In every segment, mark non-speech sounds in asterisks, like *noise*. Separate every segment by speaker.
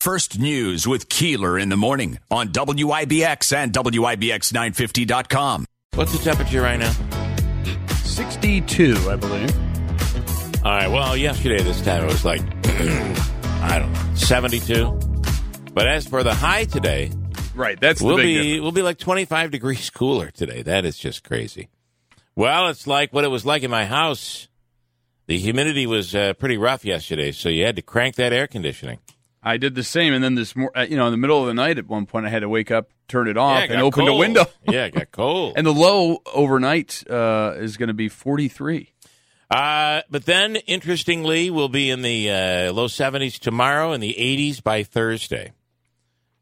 Speaker 1: First News with Keeler in the morning on WIBX and WIBX950.com.
Speaker 2: What's the temperature right now?
Speaker 3: 62, I believe.
Speaker 2: All right. Well, yesterday this time it was like *clears throat* I don't know, 72. But as for the high today,
Speaker 3: Right, that's the
Speaker 2: we'll
Speaker 3: big
Speaker 2: be
Speaker 3: difference.
Speaker 2: we'll be like 25 degrees cooler today. That is just crazy. Well, it's like what it was like in my house. The humidity was uh, pretty rough yesterday, so you had to crank that air conditioning.
Speaker 3: I did the same, and then this mor- uh, you know, in the middle of the night at one point, I had to wake up, turn it off,
Speaker 2: Yeah, it
Speaker 3: and open the window. *laughs*
Speaker 2: yeah, it got cold.
Speaker 3: and the low overnight uh, is going to be 43.
Speaker 2: Uh, but then, interestingly, we'll be in the uh, low 70s tomorrow and the 80s by Thursday.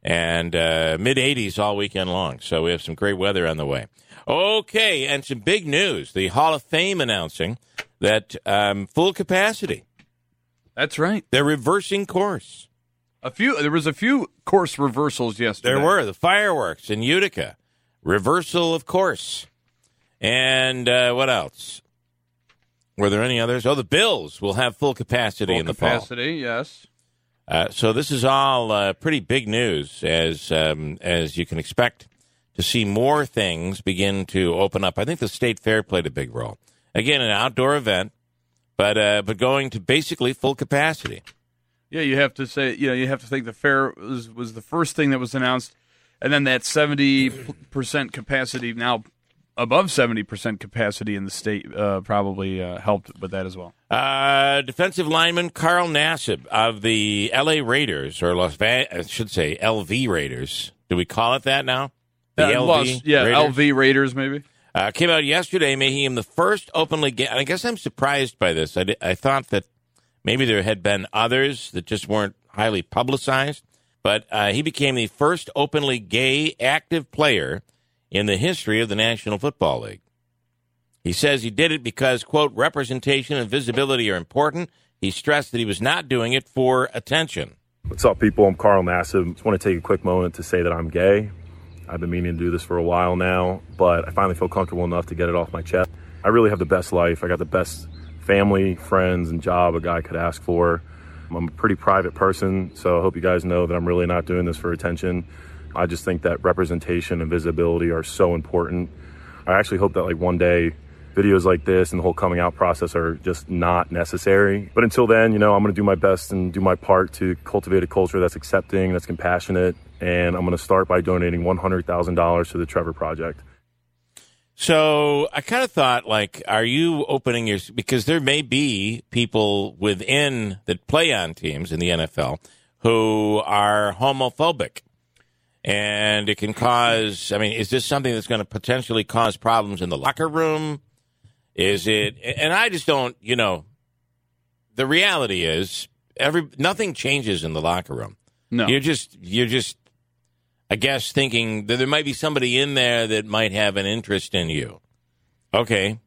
Speaker 2: And uh, mid 80s all weekend long. So we have some great weather on the way. Okay, and some big news. The Hall of Fame announcing that um, full capacity.
Speaker 3: That's right.
Speaker 2: They're reversing course.
Speaker 3: A few. There was a few course reversals yesterday.
Speaker 2: There were the fireworks in Utica, reversal of course. And uh, what else? Were there any others? Oh, the Bills will have full capacity
Speaker 3: Full
Speaker 2: in the fall.
Speaker 3: capacity. Yes.
Speaker 2: Uh, so this is all uh, pretty big news, as um, as you can expect to see more things begin to open up. I think the state fair played a big role. Again, an outdoor event, but uh, but going to basically full capacity.
Speaker 3: Yeah, you have to say. You know, you have to think the fair was was the first thing that was announced, and then that 70 percent capacity now above 70 percent capacity in the state uh, probably uh, helped with that as well.
Speaker 2: Uh, defensive lineman Carl Nassib of the L.A. Raiders, or Las Vegas, I should say LV Raiders. Do we call it that now? The
Speaker 3: Uh,
Speaker 2: LV
Speaker 3: lost- yeah,
Speaker 2: Raiders?
Speaker 3: LV Raiders maybe.
Speaker 2: Uh, came out yesterday, making him the first openly gay. I guess I'm surprised by this. I, I thought that maybe there had been others that just weren't highly publicized, but uh, he became the first openly gay active player in the history of the National Football League. He says he did it because, quote, representation and visibility are important. He stressed that he was not doing it for attention.
Speaker 4: What's up, people? I'm Carl Nassib. Just want to take a quick moment to say that I'm gay. I've been meaning to do this for a while now, but I finally feel comfortable enough to get it off my chest. I really have the best life. I got the best family, friends, and job a guy could ask for. I'm a pretty private person, so I hope you guys know that I'm really not doing this for attention. I just think that representation and visibility are so important. I actually hope that like one day videos like this and the whole coming out process are just not necessary. But until then, you know, I'm going to do my best and do my part to cultivate a culture that's accepting, that's compassionate, and I'm going to start by donating $100,000 to the Trevor Project.
Speaker 2: So I kind of thought, like, are you opening your because there may be people within that play on teams in the NFL who are homophobic, and it can cause. I mean, is this something that's going to potentially cause problems in the locker room? Is it? And I just don't. You know, the reality is every nothing changes in the locker room.
Speaker 3: No.
Speaker 2: You're just you're just I guess thinking that there might be somebody in there that might have an interest in you. Okay.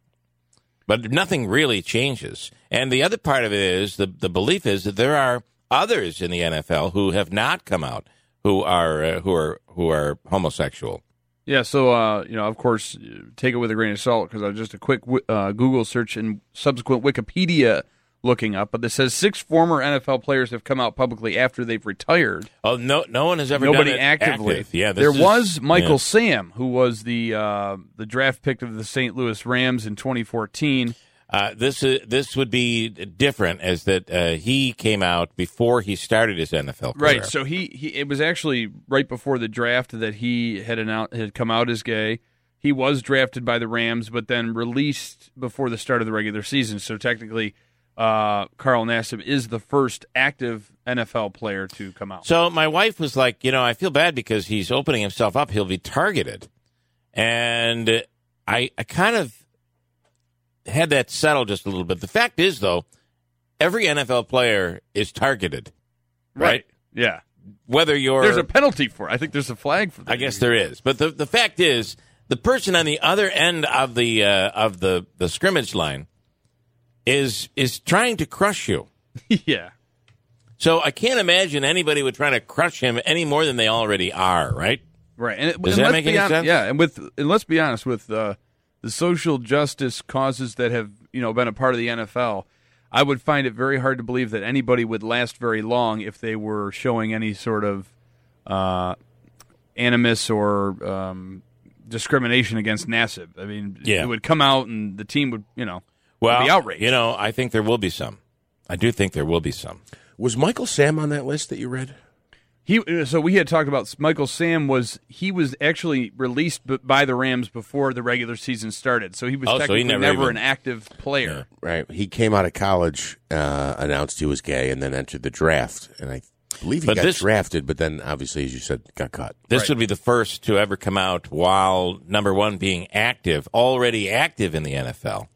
Speaker 2: But nothing really changes. And the other part of it is the the belief is that there are others in the NFL who have not come out who are uh, who are who are homosexual.
Speaker 3: Yeah, so uh, you know, of course, take it with a grain of salt because I just a quick uh, Google search and subsequent Wikipedia looking up, but this says six former NFL players have come out publicly after they've retired.
Speaker 2: Oh no no one has ever
Speaker 3: Nobody actively.
Speaker 2: active. Yeah,
Speaker 3: there
Speaker 2: is-
Speaker 3: was Michael
Speaker 2: yeah.
Speaker 3: Sam, who was the uh, the draft pick of the St. Louis Rams in 2014.
Speaker 2: Uh, this is this would be different as that uh, he came out before he started his NFL career.
Speaker 3: Right. So he, he it was actually right before the draft that he had announced had come out as gay. He was drafted by the Rams, but then released before the start of the regular season. So technically, uh, Carl Nassib is the first active NFL player to come out.
Speaker 2: So my wife was like, you know, I feel bad because he's opening himself up. He'll be targeted, and I I kind of had that settled just a little bit. The fact is, though, every NFL player is targeted, right?
Speaker 3: Yeah.
Speaker 2: Whether you're
Speaker 3: There's a penalty for it. I think there's a flag for that.
Speaker 2: I guess there is, but the the fact is, the person on the other end of the uh, of the the scrimmage line is is trying to crush you. *laughs*
Speaker 3: yeah.
Speaker 2: So I can't imagine anybody would try to crush him any more than they already are, right?
Speaker 3: Right. And it,
Speaker 2: Does
Speaker 3: and
Speaker 2: that make any sense?
Speaker 3: Yeah, and with and let's be honest with uh, the social justice causes that have you know been a part of the NFL. I would find it very hard to believe that anybody would last very long if they were showing any sort of uh, animus or um, discrimination against Nassib. I mean,
Speaker 2: Yeah.
Speaker 3: it would come out and the team would, you know,
Speaker 2: Well,
Speaker 3: be outraged.
Speaker 2: you know, I think there will be some. I do think there will be some.
Speaker 5: Was Michael Sam on that list that you read?
Speaker 3: He so we had talked about Michael Sam was he was actually released by the Rams before the regular season started, so he was
Speaker 2: Oh, so he
Speaker 3: technically
Speaker 2: never
Speaker 3: never,
Speaker 2: even-
Speaker 3: an active player.
Speaker 5: Right. He came out of college, uh, announced he was gay, and then entered the draft. And I believe he
Speaker 2: But
Speaker 5: got
Speaker 2: this-
Speaker 5: drafted, but then obviously, as you said, got cut.
Speaker 2: This
Speaker 3: Right.
Speaker 2: would be the first to ever come out while number one being active, already active in the NFL,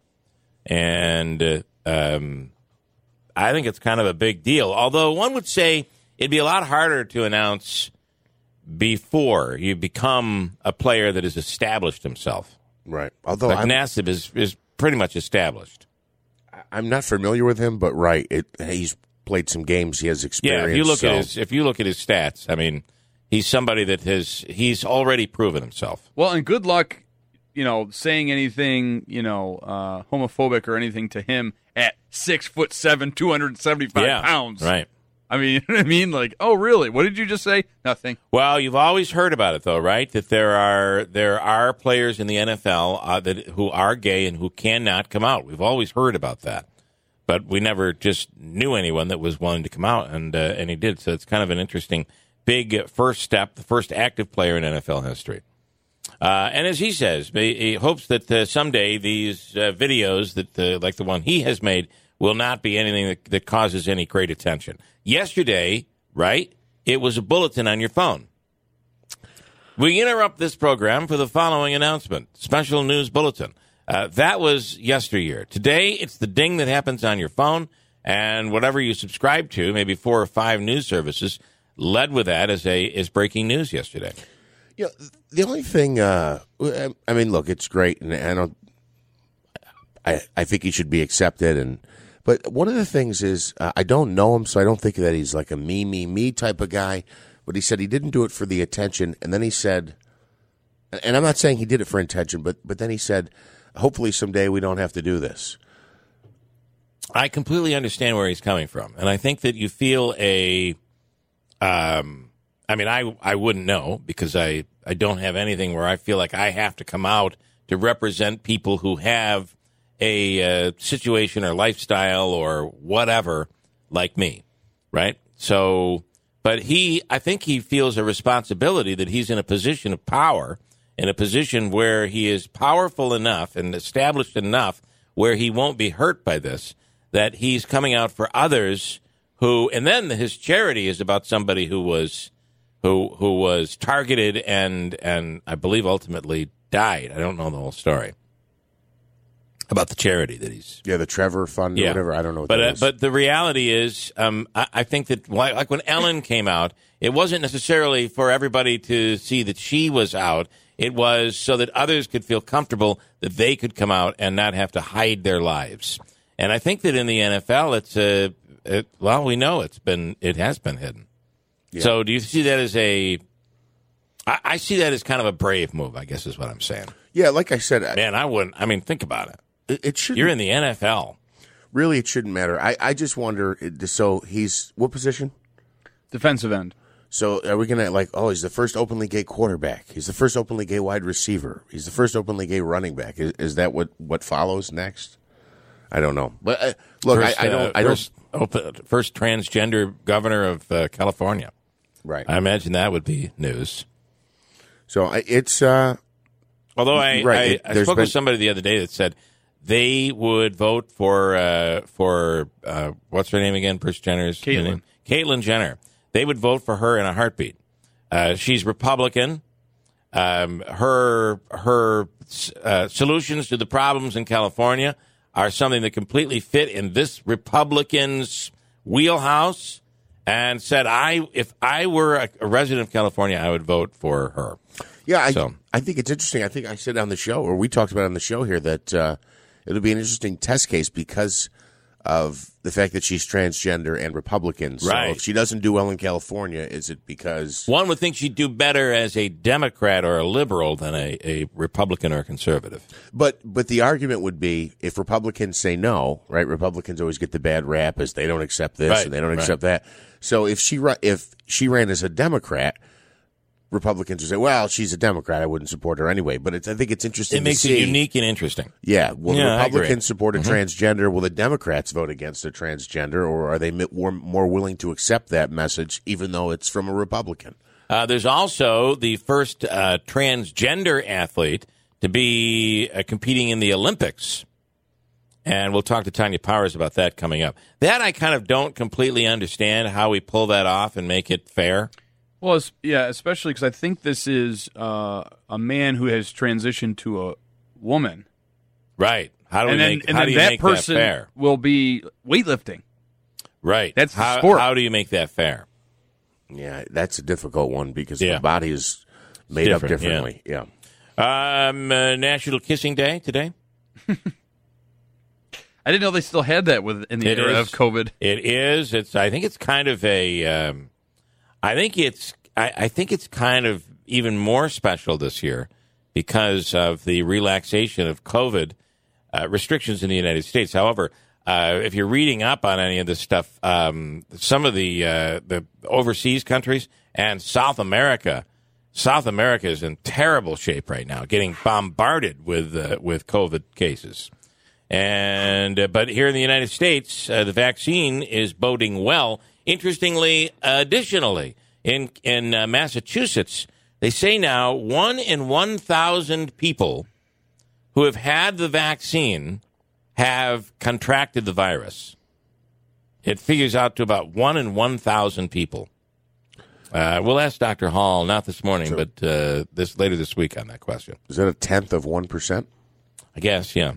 Speaker 2: and uh, um, I think it's kind of a big deal. Although one would say it'd be a lot harder to announce before you become a player that has established himself.
Speaker 5: Right. Although
Speaker 2: Like
Speaker 5: I'm,
Speaker 2: Nassib is is pretty much established.
Speaker 5: I'm not familiar with him, but right, it, he's played some games. He has experience.
Speaker 2: Yeah, if you look
Speaker 5: so-
Speaker 2: at his if you look at his stats, I mean, he's somebody that has he's already proven himself.
Speaker 3: Well, and good luck, you know, saying anything, you know, uh, homophobic or anything to him at six foot seven, two hundred and seventy five
Speaker 2: yeah,
Speaker 3: pounds.
Speaker 2: right.
Speaker 3: I mean, *laughs* you know what I mean? Like, oh, really? What did you just say? Nothing.
Speaker 2: Well, you've always heard about it, though, right? That there are there are players in the NFL uh, that who are gay and who cannot come out. We've always heard about that, but we never just knew anyone that was willing to come out, and uh, and he did. So it's kind of an interesting, big first step, the first active player in NFL history. Uh, and as he says, he hopes that uh, someday these uh, videos that like the one he has made will not be anything that, that causes any great attention. Yesterday, right? It was a bulletin on your phone. We interrupt this program for the following announcement special news bulletin. Uh, that was yesteryear. Today, it's the ding that happens on your phone, and whatever you subscribe to, maybe four or five news services, led with that as a is breaking news yesterday.
Speaker 5: Yeah, the only thing, uh, I mean, look, it's great, and I don't, I, I think he should be accepted, and but one of the things is uh, I don't know him, so I don't think that he's like a me, me, me type of guy. But he said he didn't do it for the attention, and then he said, and I'm not saying he did it for intention, but but then he said, hopefully someday we don't have to do this.
Speaker 2: I completely understand where he's coming from, and I think that you feel a. Um, I mean, I I wouldn't know because I I don't have anything where I feel like I have to come out to represent people who have a uh, situation or lifestyle or whatever like me, right? So, but he, I think he feels a responsibility that he's in a position of power, in a position where he is powerful enough and established enough where he won't be hurt by this, that he's coming out for others who, and then his charity is about somebody who was, who, who was targeted and, and I believe ultimately died. I don't know the whole story about the charity that he's
Speaker 5: Yeah, the Trevor Fund or whatever. I don't know what
Speaker 2: but
Speaker 5: that
Speaker 2: uh,
Speaker 5: is.
Speaker 2: but the reality is, um, I, I think that like, like when Ellen came out, it wasn't necessarily for everybody to see that she was out. It was so that others could feel comfortable that they could come out and not have to hide their lives. And I think that in the NFL, it's a it, well, we know it's been it has been hidden. So do you see that as a? I, I see that as kind of a brave move. I guess is what I'm saying.
Speaker 5: yeah, like I said, I-
Speaker 2: Man, I wouldn't. I mean, think about it.
Speaker 5: it, it should
Speaker 2: You're in the NFL.
Speaker 5: really it shouldn't matter. I, I just wonder. So he's what position?
Speaker 3: Defensive end.
Speaker 5: So are we gonna like? Oh, he's the first openly gay quarterback. He's the first openly gay wide receiver. He's the first openly gay running back. Is, is that what what follows next? I don't know. But uh, look,
Speaker 2: First,
Speaker 5: I, I don't.
Speaker 2: uh,
Speaker 5: I don't.
Speaker 2: first, open, first transgender governor of uh, California.
Speaker 5: Right.
Speaker 2: I imagine that would be news.
Speaker 5: so I, it's. uh
Speaker 2: Although I,
Speaker 5: Right,
Speaker 2: I,
Speaker 5: it-
Speaker 2: I spoke
Speaker 5: been-
Speaker 2: with somebody the other day that said they would vote for uh, for uh, what's her name again? Bruce Jenner's
Speaker 3: Caitlyn.
Speaker 2: name? Caitlyn Jenner. They would vote for her in a heartbeat. Uh, she's Republican. Um, her her uh, solutions to the problems in California are something that completely fit in this Republican's wheelhouse. And said, "I if I were a, a resident of California, I would vote for her."
Speaker 5: Yeah, I,
Speaker 2: So-
Speaker 5: I think it's interesting. I think I said on the show, or we talked about on the show here, that uh, it'll be an interesting test case because of the fact that she's transgender and Republican. So
Speaker 2: Right.
Speaker 5: if she doesn't do well in California, is it because
Speaker 2: One would think she'd do better as a Democrat or a liberal than a, a Republican or a conservative.
Speaker 5: But but the argument would be if Republicans say no, right? Republicans always get the bad rap as they don't accept this
Speaker 2: Right,
Speaker 5: and they don't
Speaker 2: right.
Speaker 5: accept that. So if she if she ran as a Democrat, Republicans would say, "Well, she's a Democrat. I wouldn't support her anyway." But it's, I think it's interesting.
Speaker 2: It makes
Speaker 5: to see.
Speaker 2: it unique and interesting.
Speaker 5: Yeah. Will
Speaker 2: Yeah,
Speaker 5: the
Speaker 2: I agree. Mm-hmm.
Speaker 5: Republicans support a transgender? Will the Democrats vote against a transgender, or are they more, more willing to accept that message, even though it's from a Republican?
Speaker 2: Uh, there's also the first uh, transgender athlete to be uh, competing in the Olympics. And we'll talk to Tanya Powers about that coming up. That I kind of don't completely understand how we pull that off and make it fair.
Speaker 3: Well, es- yeah, especially because I think this is uh, a man who has transitioned to a woman,
Speaker 2: Right. How do
Speaker 3: and
Speaker 2: we
Speaker 3: then
Speaker 2: make,
Speaker 3: and
Speaker 2: how
Speaker 3: then
Speaker 2: do you
Speaker 3: that
Speaker 2: make
Speaker 3: person
Speaker 2: that fair?
Speaker 3: will be weightlifting.
Speaker 2: Right.
Speaker 3: That's the
Speaker 2: how,
Speaker 3: sport.
Speaker 2: How do you make that fair?
Speaker 5: Yeah, that's a difficult one because
Speaker 2: Yeah.
Speaker 5: the body is made up
Speaker 2: different, yeah.
Speaker 5: differently. Yeah.
Speaker 2: Um, uh, National Kissing Day today. *laughs*
Speaker 3: I didn't know they still had that with in the
Speaker 2: It
Speaker 3: era
Speaker 2: is.
Speaker 3: of COVID.
Speaker 2: It is. It's. I think it's kind of a. Um, I think it's. I, I think it's kind of even more special this year because of the relaxation of COVID uh, restrictions in the United States. However, uh, if you're reading up on any of this stuff, um, some of the uh, the overseas countries and South America, South America is in terrible shape right now, getting bombarded with uh, with COVID cases. And uh, but here in the United States, uh, the vaccine is boding well. Interestingly, additionally, in in uh, Massachusetts, they say now one in one thousand people who have had the vaccine have contracted the virus. It figures out to about one in one thousand people. Uh, we'll ask Dr. Hall, not this morning, but uh, this later this week on that question.
Speaker 5: Is that a tenth of one percent?
Speaker 2: I guess, yeah.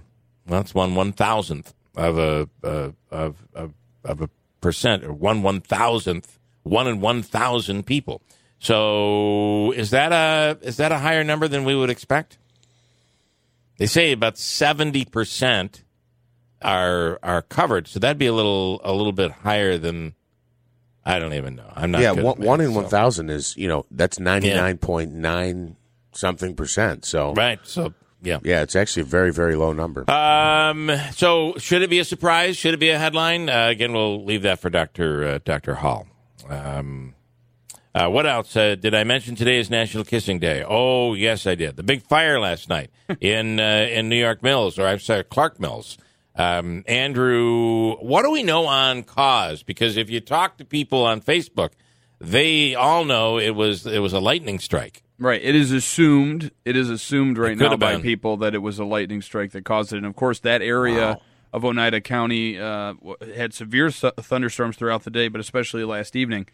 Speaker 2: Well, it's one one thousandth of a uh, of, of of a percent, or one one thousandth, one in one thousand people. So is that a is that a higher number than we would expect? They say about seventy percent are are covered, so that'd be a little a little bit higher than. I don't even know. I'm not.
Speaker 5: Yeah,
Speaker 2: good
Speaker 5: one, one in
Speaker 2: so-
Speaker 5: one thousand is you know that's ninety nine point nine something percent. So
Speaker 2: Right. So yeah.
Speaker 5: yeah, it's actually a very very low number.
Speaker 2: Um. So, should it be a surprise? Should it be a headline? Uh, again, we'll leave that for Doctor uh, Doctor Hall. Um. Uh, what else uh, did I mention? Today is National Kissing Day. Oh, yes, I did. The big fire last night *laughs* in uh, in New York Mills, or I'm sorry, Clark Mills. Um, Andrew, what do we know on cause? Because if you talk to people on Facebook, they all know it was it was a lightning strike.
Speaker 3: Right. It is assumed. It is assumed right now by
Speaker 2: been.
Speaker 3: people that it was a lightning strike that caused it. And of course, that area of Oneida County uh, had severe su- thunderstorms throughout the day, but especially last evening.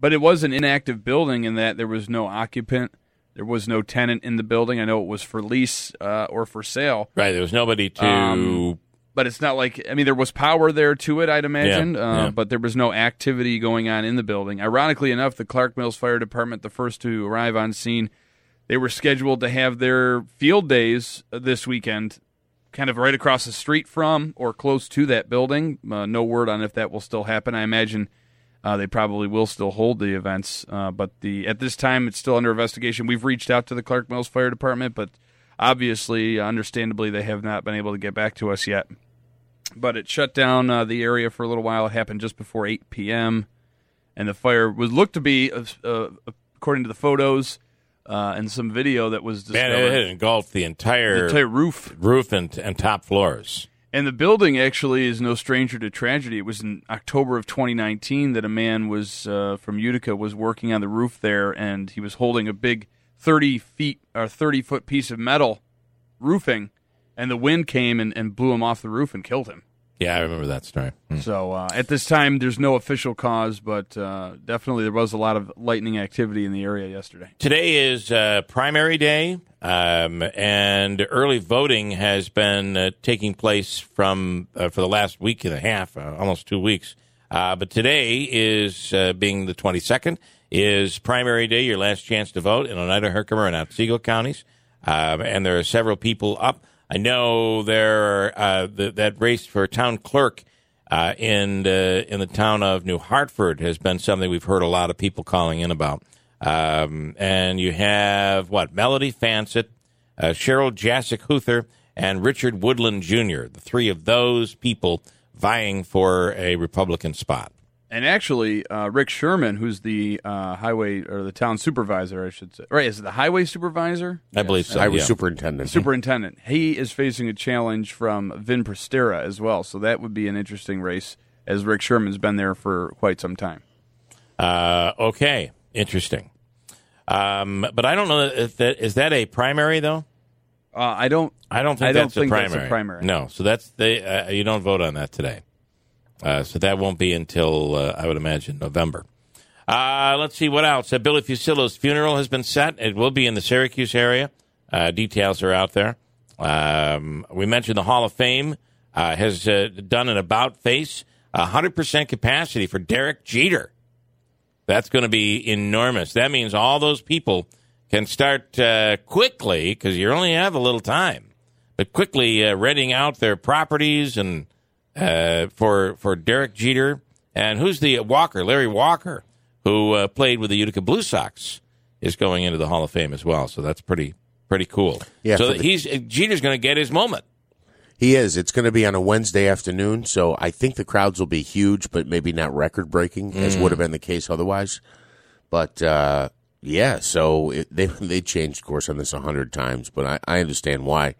Speaker 3: But it was an inactive building in that there was no occupant, there was no tenant in the building. I know it was for lease uh, or for sale,
Speaker 2: Right. There was nobody to.
Speaker 3: Um, but it's not like I mean there was power there to it, I'd imagine,
Speaker 2: Yeah,
Speaker 3: uh,
Speaker 2: yeah.
Speaker 3: but there was no activity going on in the building. Ironically enough, the Clark Mills Fire Department, the first to arrive on scene, they were scheduled to have their field days this weekend, kind of right across the street from or close to that building. Uh, no word on if that will still happen. I imagine uh, they probably will still hold the events, uh, but the at this time it's still under investigation. We've reached out to the Clark Mills Fire Department, but obviously, understandably, they have not been able to get back to us yet but it shut down uh, the area for a little while. It happened just before 8 p.m. And the fire was looked to be, uh, uh, according to the photos uh, and some video that was
Speaker 2: Man,
Speaker 3: discovered,
Speaker 2: it had engulfed the entire,
Speaker 3: the entire roof.
Speaker 2: roof and, and top floors.
Speaker 3: And the building actually is no stranger to tragedy. It was in October of 2019 that a man was uh, from Utica was working on the roof there, and he was holding a big 30 feet or 30 foot piece of metal roofing, and the wind came and, and blew him off the roof and killed him.
Speaker 2: Yeah, I remember that story. Hmm.
Speaker 3: So uh, at this time, there's no official cause, but uh, definitely there was a lot of lightning activity in the area yesterday.
Speaker 2: Today is uh, primary day, um, and early voting has been uh, taking place from uh, for the last week and a half, uh, almost two weeks. Uh, but today is uh, being the 22nd is primary day, your last chance to vote in Oneida, Herkimer, and Otsego counties. Um, and there are several people up. I know there uh, the, that race for town clerk uh, in uh, in the town of New Hartford has been something we've heard a lot of people calling in about. Um, and you have what Melody Fancett, uh, Cheryl Jasic Huther, and Richard Woodland Jr. The three of those people vying for a Republican spot.
Speaker 3: And actually, uh, Rick Sherman, who's the uh, highway or the town supervisor, I should say, right? Is it the highway supervisor?
Speaker 2: I believe so.
Speaker 5: I was
Speaker 2: yeah.
Speaker 5: superintendent.
Speaker 3: Superintendent. He is facing a challenge from Vin Prestera as well, so that would be an interesting race, as Rick Sherman's been there for quite some time.
Speaker 2: Uh, okay, interesting. Um, but I don't know if that is that a primary though.
Speaker 3: Uh, I don't.
Speaker 2: I don't think
Speaker 3: I don't
Speaker 2: that's,
Speaker 3: think
Speaker 2: a
Speaker 3: that's a
Speaker 2: primary.
Speaker 3: primary.
Speaker 2: No, so that's they. Uh, you don't vote on that today. Uh, so that won't be until uh, I would imagine November. Uh, let's see what else. Uh, Billy Fuccillo's funeral has been set. It will be in the Syracuse area. Uh, details are out there. Um, we mentioned the Hall of Fame uh, has uh, done an about face, hundred percent capacity for Derek Jeter. That's going to be enormous. That means all those people can start quickly because you only have a little time, but quickly renting out their properties and uh, for for Derek Jeter and who's the Walker, Larry Walker, who uh, played with the Utica Blue Sox, is going into the Hall of Fame as well. So that's pretty pretty cool.
Speaker 5: Yeah,
Speaker 2: so
Speaker 5: the-
Speaker 2: he's Jeter's going to get his moment.
Speaker 5: He is. It's going to be on a Wednesday afternoon, so I think the crowds will be huge, but maybe not record breaking as would have been the case otherwise. But uh, yeah, so it, *laughs* they they changed course on this a hundred times, but I, I understand why.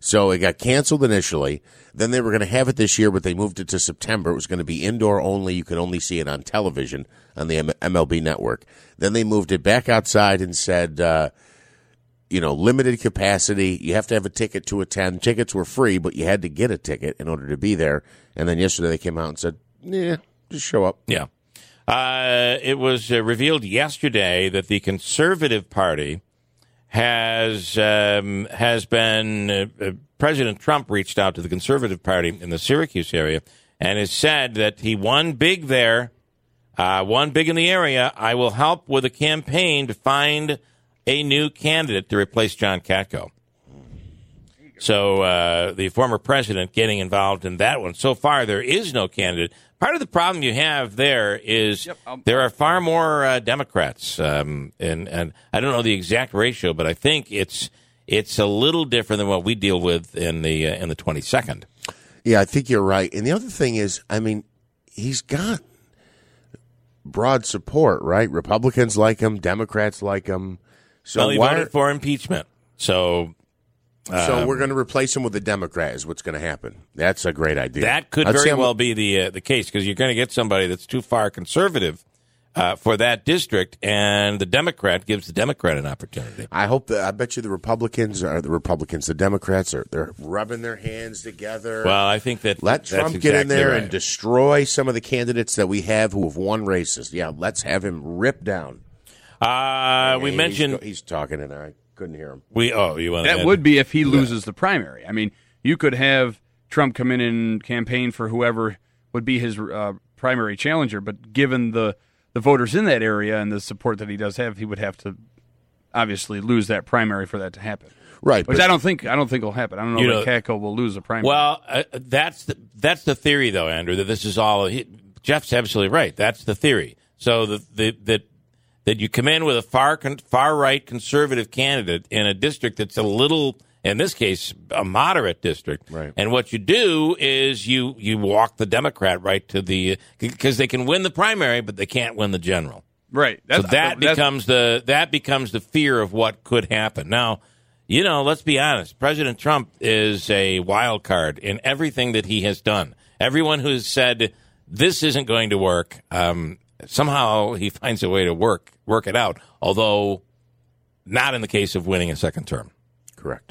Speaker 5: So it got canceled initially. Then they were going to have it this year, but they moved it to September. It was going to be indoor only. You could only see it on television on the MLB network. Then they moved it back outside and said. Uh, you know, limited capacity. You have to have a ticket to attend. Tickets were free, but you had to get a ticket in order to be there. And then yesterday they came out and said, "Yeah, just show up."
Speaker 2: Yeah. Uh, it was uh, revealed yesterday that the Conservative Party has um, has been uh, uh, President Trump reached out to the Conservative Party in the Syracuse area and has said that he won big there, uh, won big in the area. I will help with a campaign to find a new candidate to replace John Katko. So uh, the former president getting involved in that one. So far, there is no candidate. Part of the problem you have there is
Speaker 3: Yep, I'll-
Speaker 2: there are far more uh, Democrats, um, and and I don't know the exact ratio, but I think it's it's a little different than what we deal with in the uh, in the twenty second.
Speaker 5: Yeah, I think you're right. And the other thing is, I mean, he's got broad support, right? Republicans like him, Democrats like him. So
Speaker 2: Well, he
Speaker 5: why?
Speaker 2: voted for impeachment, so
Speaker 5: so we're going to replace him with a Democrat. Is what's going to happen? That's a great idea.
Speaker 2: that could very well be the uh, the case because you're going to get somebody that's too far conservative uh, for that district, and the Democrat gives the Democrat an opportunity.
Speaker 5: I hope that I bet you the Republicans are the Republicans, the Democrats are they're rubbing their hands together.
Speaker 2: Well, I think that
Speaker 5: Let
Speaker 2: that's
Speaker 5: Trump get in there
Speaker 2: right.
Speaker 5: and destroy some of the candidates that we have who have won races. Yeah, let's have him rip down.
Speaker 2: Uh, we
Speaker 5: He's
Speaker 2: mentioned
Speaker 5: go- he's, talking. I couldn't hear him.
Speaker 2: we. Oh, you want
Speaker 3: That would be if he loses the primary. I mean, you could have Trump come in and campaign for whoever would be his uh, primary challenger, but given the the voters in that area and the support that he does have, he would have to obviously lose that primary for that to happen.
Speaker 5: Right,
Speaker 3: Which
Speaker 5: but-
Speaker 3: I don't think I don't think will happen. I don't know
Speaker 2: You
Speaker 3: that
Speaker 2: know-
Speaker 3: will lose a primary.
Speaker 2: Well, uh, that's the that's the theory, though, Andrew. That this is all. He, Jeff's absolutely right. That's the theory. So the, the that that you come in with a far con, far right conservative candidate in a district that's a little, in this case, a moderate district.
Speaker 5: Right.
Speaker 2: And what you do is you you walk the Democrat right to the because they can win the primary, but they can't win the general.
Speaker 3: right.
Speaker 2: So that
Speaker 3: that's-
Speaker 2: becomes the that becomes the fear of what could happen. Now, you know, let's be honest. President Trump is a wild card in everything that he has done. Everyone who has said this isn't going to work, um, somehow he finds a way to work work it out. Although not in the case of winning a second term.
Speaker 5: Correct.